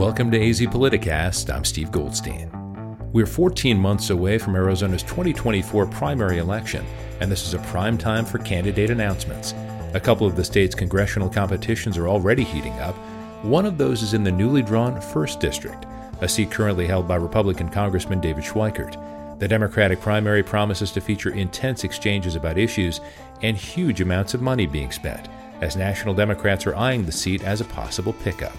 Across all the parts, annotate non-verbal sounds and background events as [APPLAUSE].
Welcome to AZ Politicast. I'm Steve Goldstein. We're 14 months away from Arizona's 2024 primary election, and this is a prime time for candidate announcements. A couple of the state's congressional competitions are already heating up. One of those is in the newly drawn 1st District, a seat currently held by Republican Congressman David Schweikert. The Democratic primary promises to feature intense exchanges about issues and huge amounts of money being spent, as national Democrats are eyeing the seat as a possible pickup.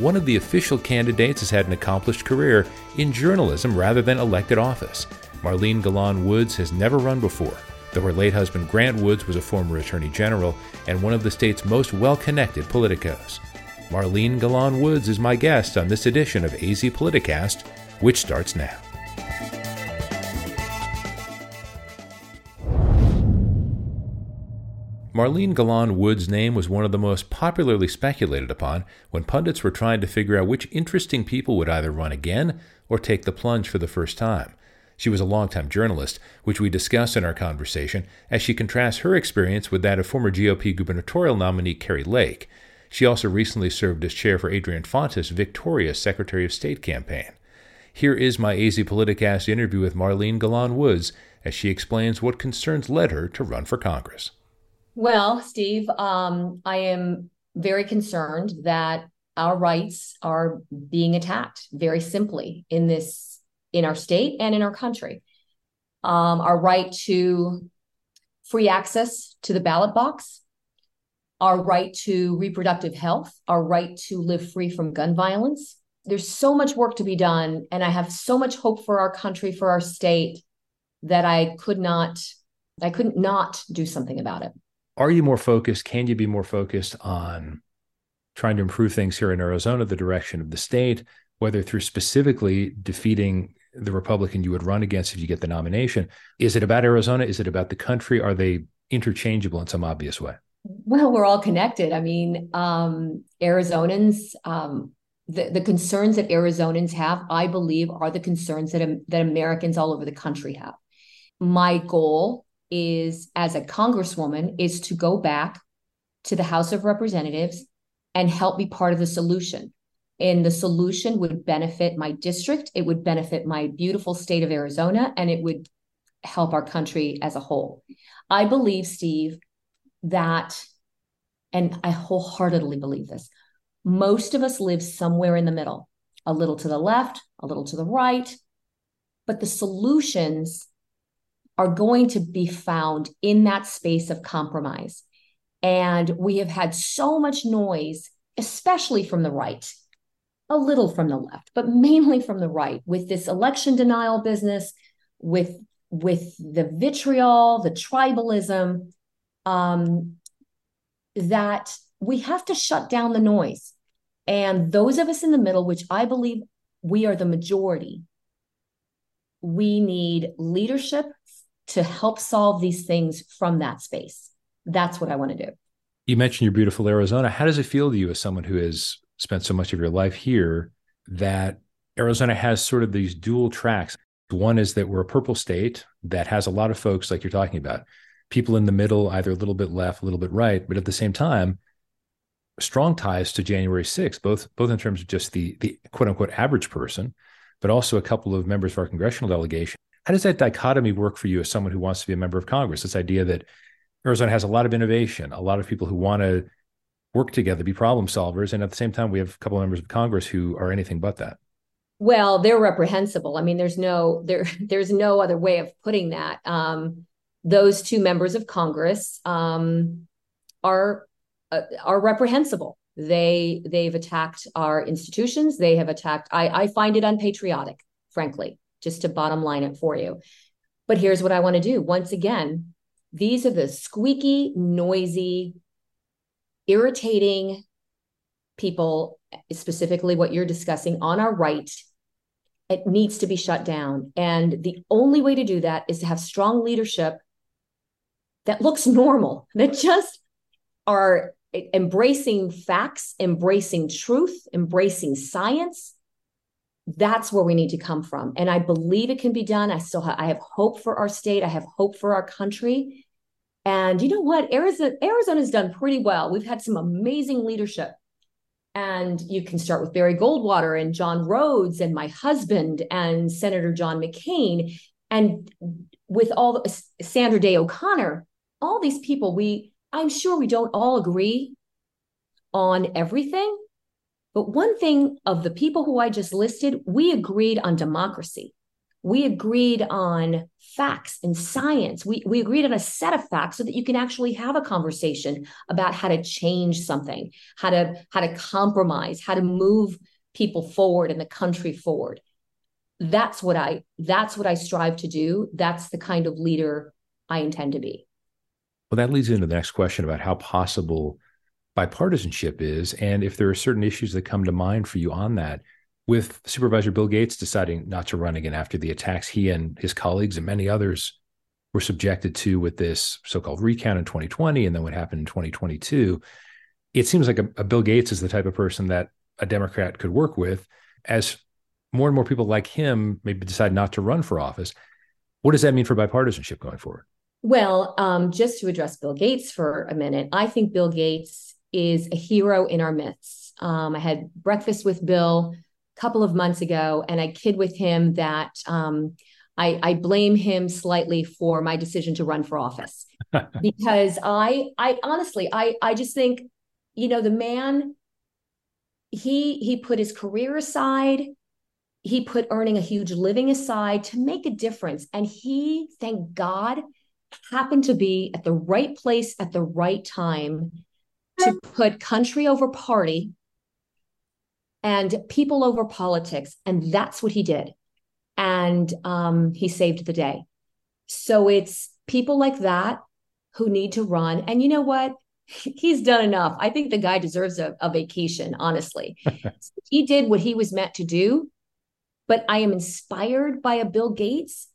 One of the official candidates has had an accomplished career in journalism rather than elected office. Marlene Galan Woods has never run before, though her late husband Grant Woods was a former attorney general and one of the state's most well connected politicos. Marlene Galan Woods is my guest on this edition of AZ Politicast, which starts now. Marlene Galan Wood's name was one of the most popularly speculated upon when pundits were trying to figure out which interesting people would either run again or take the plunge for the first time. She was a longtime journalist, which we discuss in our conversation as she contrasts her experience with that of former GOP gubernatorial nominee Kari Lake. She also recently served as chair for Adrian Fontes' victorious Secretary of State campaign. Here is my AZ Politicast interview with Marlene Galan Woods as she explains what concerns led her to run for Congress. Well, Steve, um, I am very concerned that our rights are being attacked very simply in this in our state and in our country. Um, our right to free access to the ballot box, our right to reproductive health, our right to live free from gun violence. There's so much work to be done, and I have so much hope for our country, for our state, that I could not, I couldn't not do something about it are you more focused? Can you be more focused on trying to improve things here in Arizona, the direction of the state, whether through specifically defeating the Republican you would run against if you get the nomination? Is it about Arizona? Is it about the country? Are they interchangeable in some obvious way? Well, we're all connected. I mean, um, Arizonans, um, the, the concerns that Arizonans have, I believe, are the concerns that, that Americans all over the country have. My goal is as a congresswoman is to go back to the House of Representatives and help be part of the solution. And the solution would benefit my district, it would benefit my beautiful state of Arizona, and it would help our country as a whole. I believe, Steve, that, and I wholeheartedly believe this, most of us live somewhere in the middle, a little to the left, a little to the right, but the solutions are going to be found in that space of compromise. And we have had so much noise, especially from the right, a little from the left, but mainly from the right, with this election denial business, with with the vitriol, the tribalism, um, that we have to shut down the noise. And those of us in the middle, which I believe we are the majority, we need leadership to help solve these things from that space. That's what I want to do. You mentioned your beautiful Arizona. How does it feel to you as someone who has spent so much of your life here that Arizona has sort of these dual tracks? One is that we're a purple state that has a lot of folks like you're talking about, people in the middle, either a little bit left, a little bit right, but at the same time, strong ties to January 6th, both both in terms of just the the quote unquote average person, but also a couple of members of our congressional delegation how does that dichotomy work for you as someone who wants to be a member of Congress? This idea that Arizona has a lot of innovation, a lot of people who want to work together, be problem solvers, and at the same time, we have a couple of members of Congress who are anything but that. Well, they're reprehensible. I mean, there's no there there's no other way of putting that. Um, those two members of Congress um, are uh, are reprehensible. They they've attacked our institutions. They have attacked. I I find it unpatriotic, frankly just to bottom line it for you. But here's what I want to do. Once again, these are the squeaky, noisy, irritating people, specifically what you're discussing on our right. It needs to be shut down. And the only way to do that is to have strong leadership that looks normal, [LAUGHS] that just are embracing facts, embracing truth, embracing science, that's where we need to come from. And i believe it can be done. I still have i have hope for our state. I have hope for our country. And you know what? Arizona arizona's done pretty well. We've had some amazing leadership. And you can start with Barry Goldwater and John Rhodes and my husband and Senator John McCain. And with all the, Sandra Day O'Connor, all these people, we I'm sure we don't all agree on everything, but one thing of the people who I just listed, we agreed on democracy. We agreed on facts and science. We, we agreed on a set of facts so that you can actually have a conversation about how to change something, how to how to compromise, how to move people forward and the country forward. That's what I that's what I strive to do. That's the kind of leader I intend to be. Well, that leads into the next question about how possible bipartisanship is, and if there are certain issues that come to mind for you on that. With Supervisor Bill Gates deciding not to run again after the attacks he and his colleagues and many others were subjected to with this so-called recount in 2020, and then what happened in 2022, it seems like a, a Bill Gates is the type of person that a Democrat could work with, as more and more people like him maybe decide not to run for office. What does that mean for bipartisanship going forward? Well, um, just to address Bill Gates for a minute, I think Bill Gates is a hero in our midst. Um, I had breakfast with Bill a couple of months ago, and I kid with him that um, I, I, blame him slightly for my decision to run for office. [LAUGHS] Because I, I honestly, I, I just think, you know, the man, he he put his career aside. He put earning a huge living aside to make a difference. And he thank god happened to be at the right place at the right time to put country over party and people over politics. And that's what he did. And um, he saved the day. So it's people like that who need to run. And you know what? [LAUGHS] He's done enough. I think the guy deserves a, a vacation, honestly. [LAUGHS] he did what he was meant to do. But I am inspired by a Bill Gates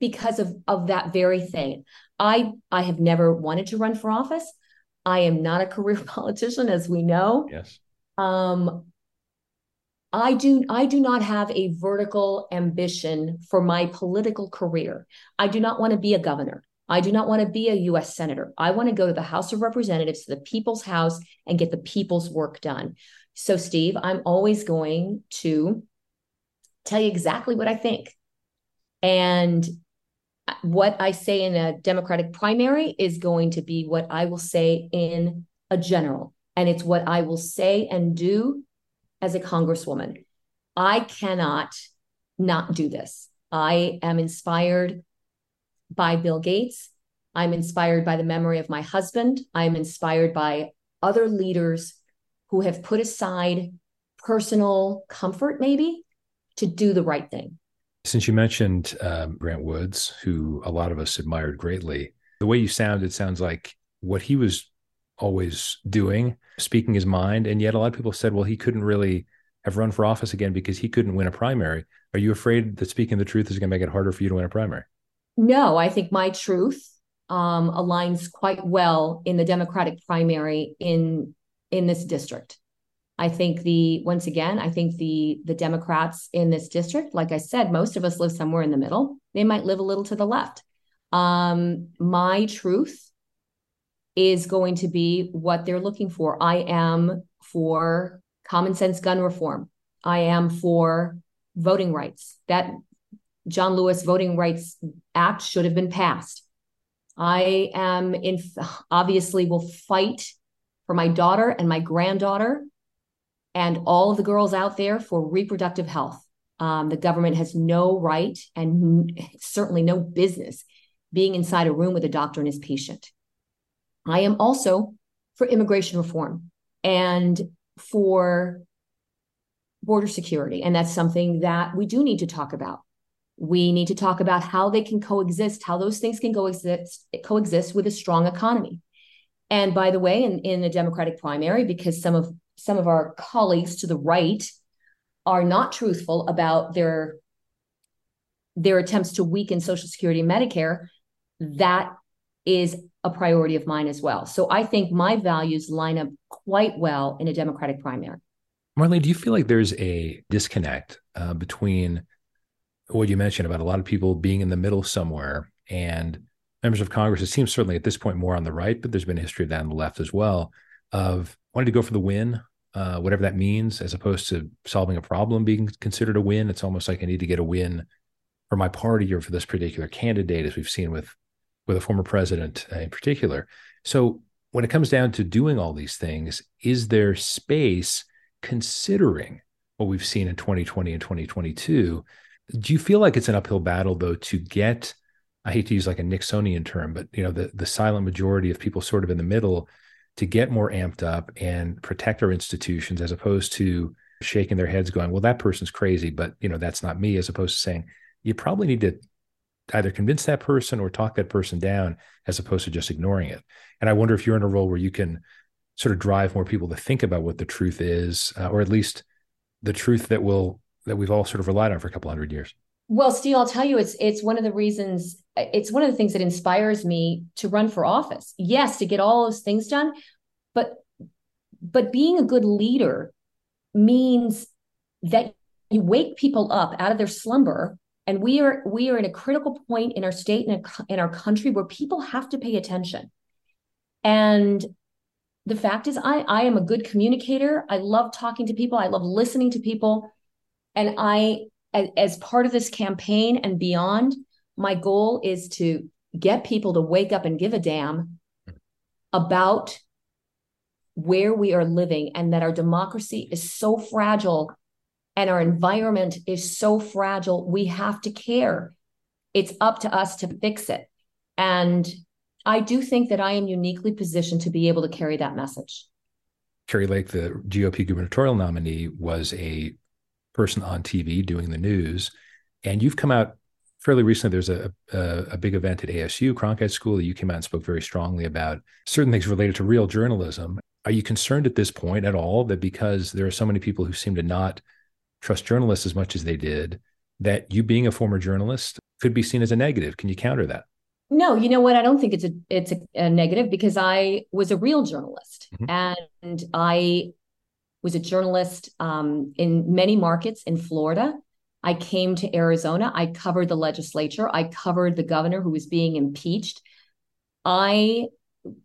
because of of that very thing. I I have never wanted to run for office. I am not a career [LAUGHS] politician, as we know. Yes. Um, I do I do not have a vertical ambition for my political career. I do not want to be a governor. I do not want to be a US senator. I want to go to the House of Representatives, to the people's house and get the people's work done. So Steve, I'm always going to tell you exactly what I think. And what I say in a Democratic primary is going to be what I will say in a general. And it's what I will say and do as a congresswoman. I cannot not do this. I am inspired by Bill Gates. I'm inspired by the memory of my husband. I'm inspired by other leaders who have put aside personal comfort, maybe, to do the right thing. Since you mentioned um, Grant Woods, who a lot of us admired greatly, the way you sound, it sounds like what he was always doing, speaking his mind. And yet a lot of people said, well, he couldn't really have run for office again because he couldn't win a primary. Are you afraid that speaking the truth is going to make it harder for you to win a primary? No, I think my truth um, aligns quite well in the Democratic primary in in this district. I think the once again, I think the the Democrats in this district, like I said, most of us live somewhere in the middle. They might live a little to the left. Um, my truth is going to be what they're looking for. I am for common sense gun reform. I am for voting rights. That John Lewis Voting Rights Act should have been passed. I am in obviously will fight for my daughter and my granddaughter and all of the girls out there for reproductive health. Um, the government has no right and certainly no business being inside a room with a doctor and his patient. I am also for immigration reform and for border security. And that's something that we do need to talk about. We need to talk about how they can coexist, how those things can coexist, coexist with a strong economy. And by the way, in, in the Democratic primary, because some of some of our colleagues to the right are not truthful about their their attempts to weaken social security and medicare that is a priority of mine as well. So i think my values line up quite well in a democratic primary. Marlene do you feel like there's a disconnect uh, between what you mentioned about a lot of people being in the middle somewhere and members of congress? It seems certainly at this point more on the right but there's been a history of that on the left as well of wanting to go for the win uh, whatever that means, as opposed to solving a problem being considered a win. It's almost like I need to get a win for my party or for this particular candidate, as we've seen with with a former president in particular. So when it comes down to doing all these things, is there space considering what we've seen in 2020 and 2022? Do you feel like it's an uphill battle though to get I hate to use like a Nixonian term, but you know, the the silent majority of people sort of in the middle to get more amped up and protect our institutions as opposed to shaking their heads going, well, that person's crazy, but you know, that's not me, as opposed to saying, you probably need to either convince that person or talk that person down as opposed to just ignoring it. And I wonder if you're in a role where you can sort of drive more people to think about what the truth is, uh, or at least the truth that will that we've all sort of relied on for a couple hundred years. Well, Steve, I'll tell you, it's it's one of the reasons. It's one of the things that inspires me to run for office. Yes, to get all those things done, but but being a good leader means that you wake people up out of their slumber and we are we are in a critical point in our state and in our country where people have to pay attention and the fact is i i am a good communicator i love talking to people i love listening to people and i as, as part of this campaign and beyond my goal is to get people to wake up and give a damn about where we are living and that our democracy is so fragile and our environment is so fragile. We have to care. It's up to us to fix it. And I do think that I am uniquely positioned to be able to carry that message. Kari Lake, the GOP gubernatorial nominee, was a person on TV doing the news. And you've come out fairly recently. There's a, a, a big event at ASU, Cronkite School, that you came out and spoke very strongly about certain things related to real journalism. Are you concerned at this point at all that because there are so many people who seem to not trust journalists as much as they did, that you being a former journalist could be seen as a negative. Can you counter that? No, you know what? I don't think it's a it's a, a negative because I was a real journalist mm-hmm. and I was a journalist um, in many markets in Florida. I came to Arizona. I covered the legislature. I covered the governor who was being impeached. I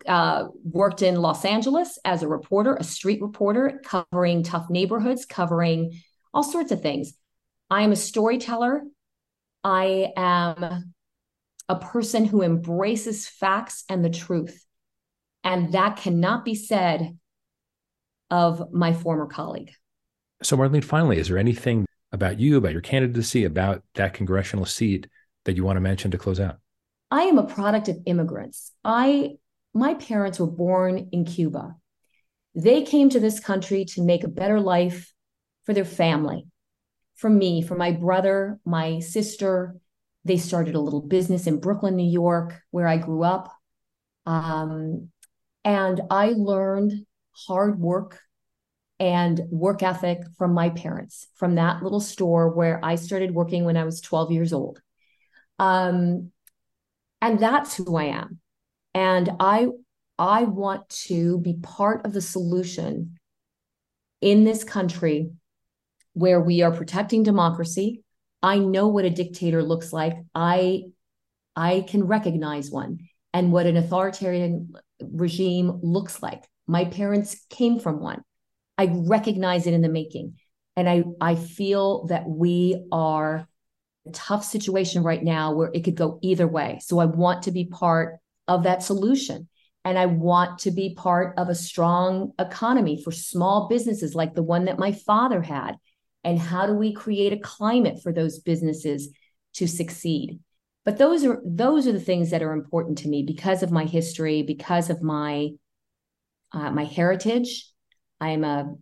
uh, worked in Los Angeles as a reporter, a street reporter, covering tough neighborhoods, covering all sorts of things. I am a storyteller. I am a person who embraces facts and the truth. And that cannot be said of my former colleague. So, Marlene, finally, is there anything about you, about your candidacy, about that congressional seat that you want to mention to close out? I am a product of immigrants. I my parents were born in Cuba. They came to this country to make a better life for their family, for me, for my brother, my sister. They started a little business in Brooklyn, New York, where I grew up. Um, and I learned hard work and work ethic from my parents, from that little store where I started working when I was 12 years old. Um, and that's who I am. And I I want to be part of the solution in this country where we are protecting democracy. I know what a dictator looks like. I I can recognize one and what an authoritarian regime looks like. My parents came from one. I recognize it in the making. And I I feel that we are a tough situation right now where it could go either way. So I want to be part of that solution. And I want to be part of a strong economy for small businesses like the one that my father had and how do we create a climate for those businesses to succeed but those are those are the things that are important to me because of my history because of my uh, my heritage i'm a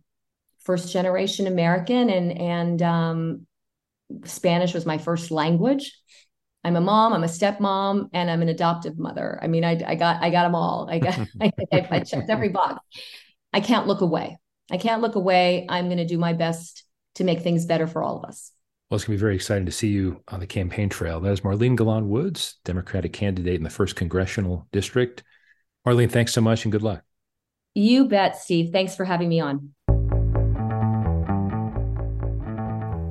first generation american and and um, spanish was my first language i'm a mom i'm a stepmom and i'm an adoptive mother i mean i, I got i got them all i got [LAUGHS] I, I checked every box i can't look away i can't look away i'm going to do my best to make things better for all of us. Well, it's going to be very exciting to see you on the campaign trail. That is Marlene Galan Woods, Democratic candidate in the first congressional district. Marlene, thanks so much and good luck. You bet, Steve. Thanks for having me on.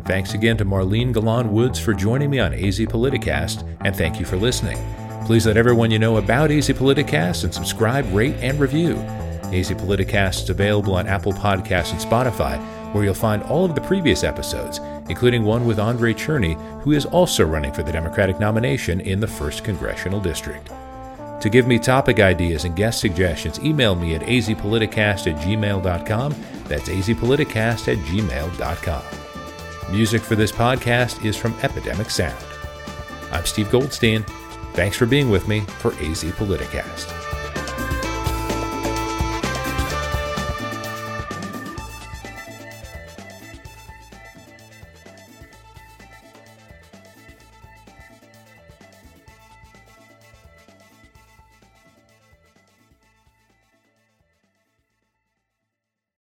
Thanks again to Marlene Galan Woods for joining me on AZ Politicast, and thank you for listening. Please let everyone you know about AZ Politicast and subscribe, rate, and review. AZ Politicast is available on Apple Podcasts and Spotify, where you'll find all of the previous episodes, including one with Andrei Cherny, who is also running for the Democratic nomination in the 1st Congressional District. To give me topic ideas and guest suggestions, email me at azpoliticast at gmail.com. That's azpoliticast at gmail.com. Music for this podcast is from Epidemic Sound. I'm Steve Goldstein. Thanks for being with me for AZ Politicast.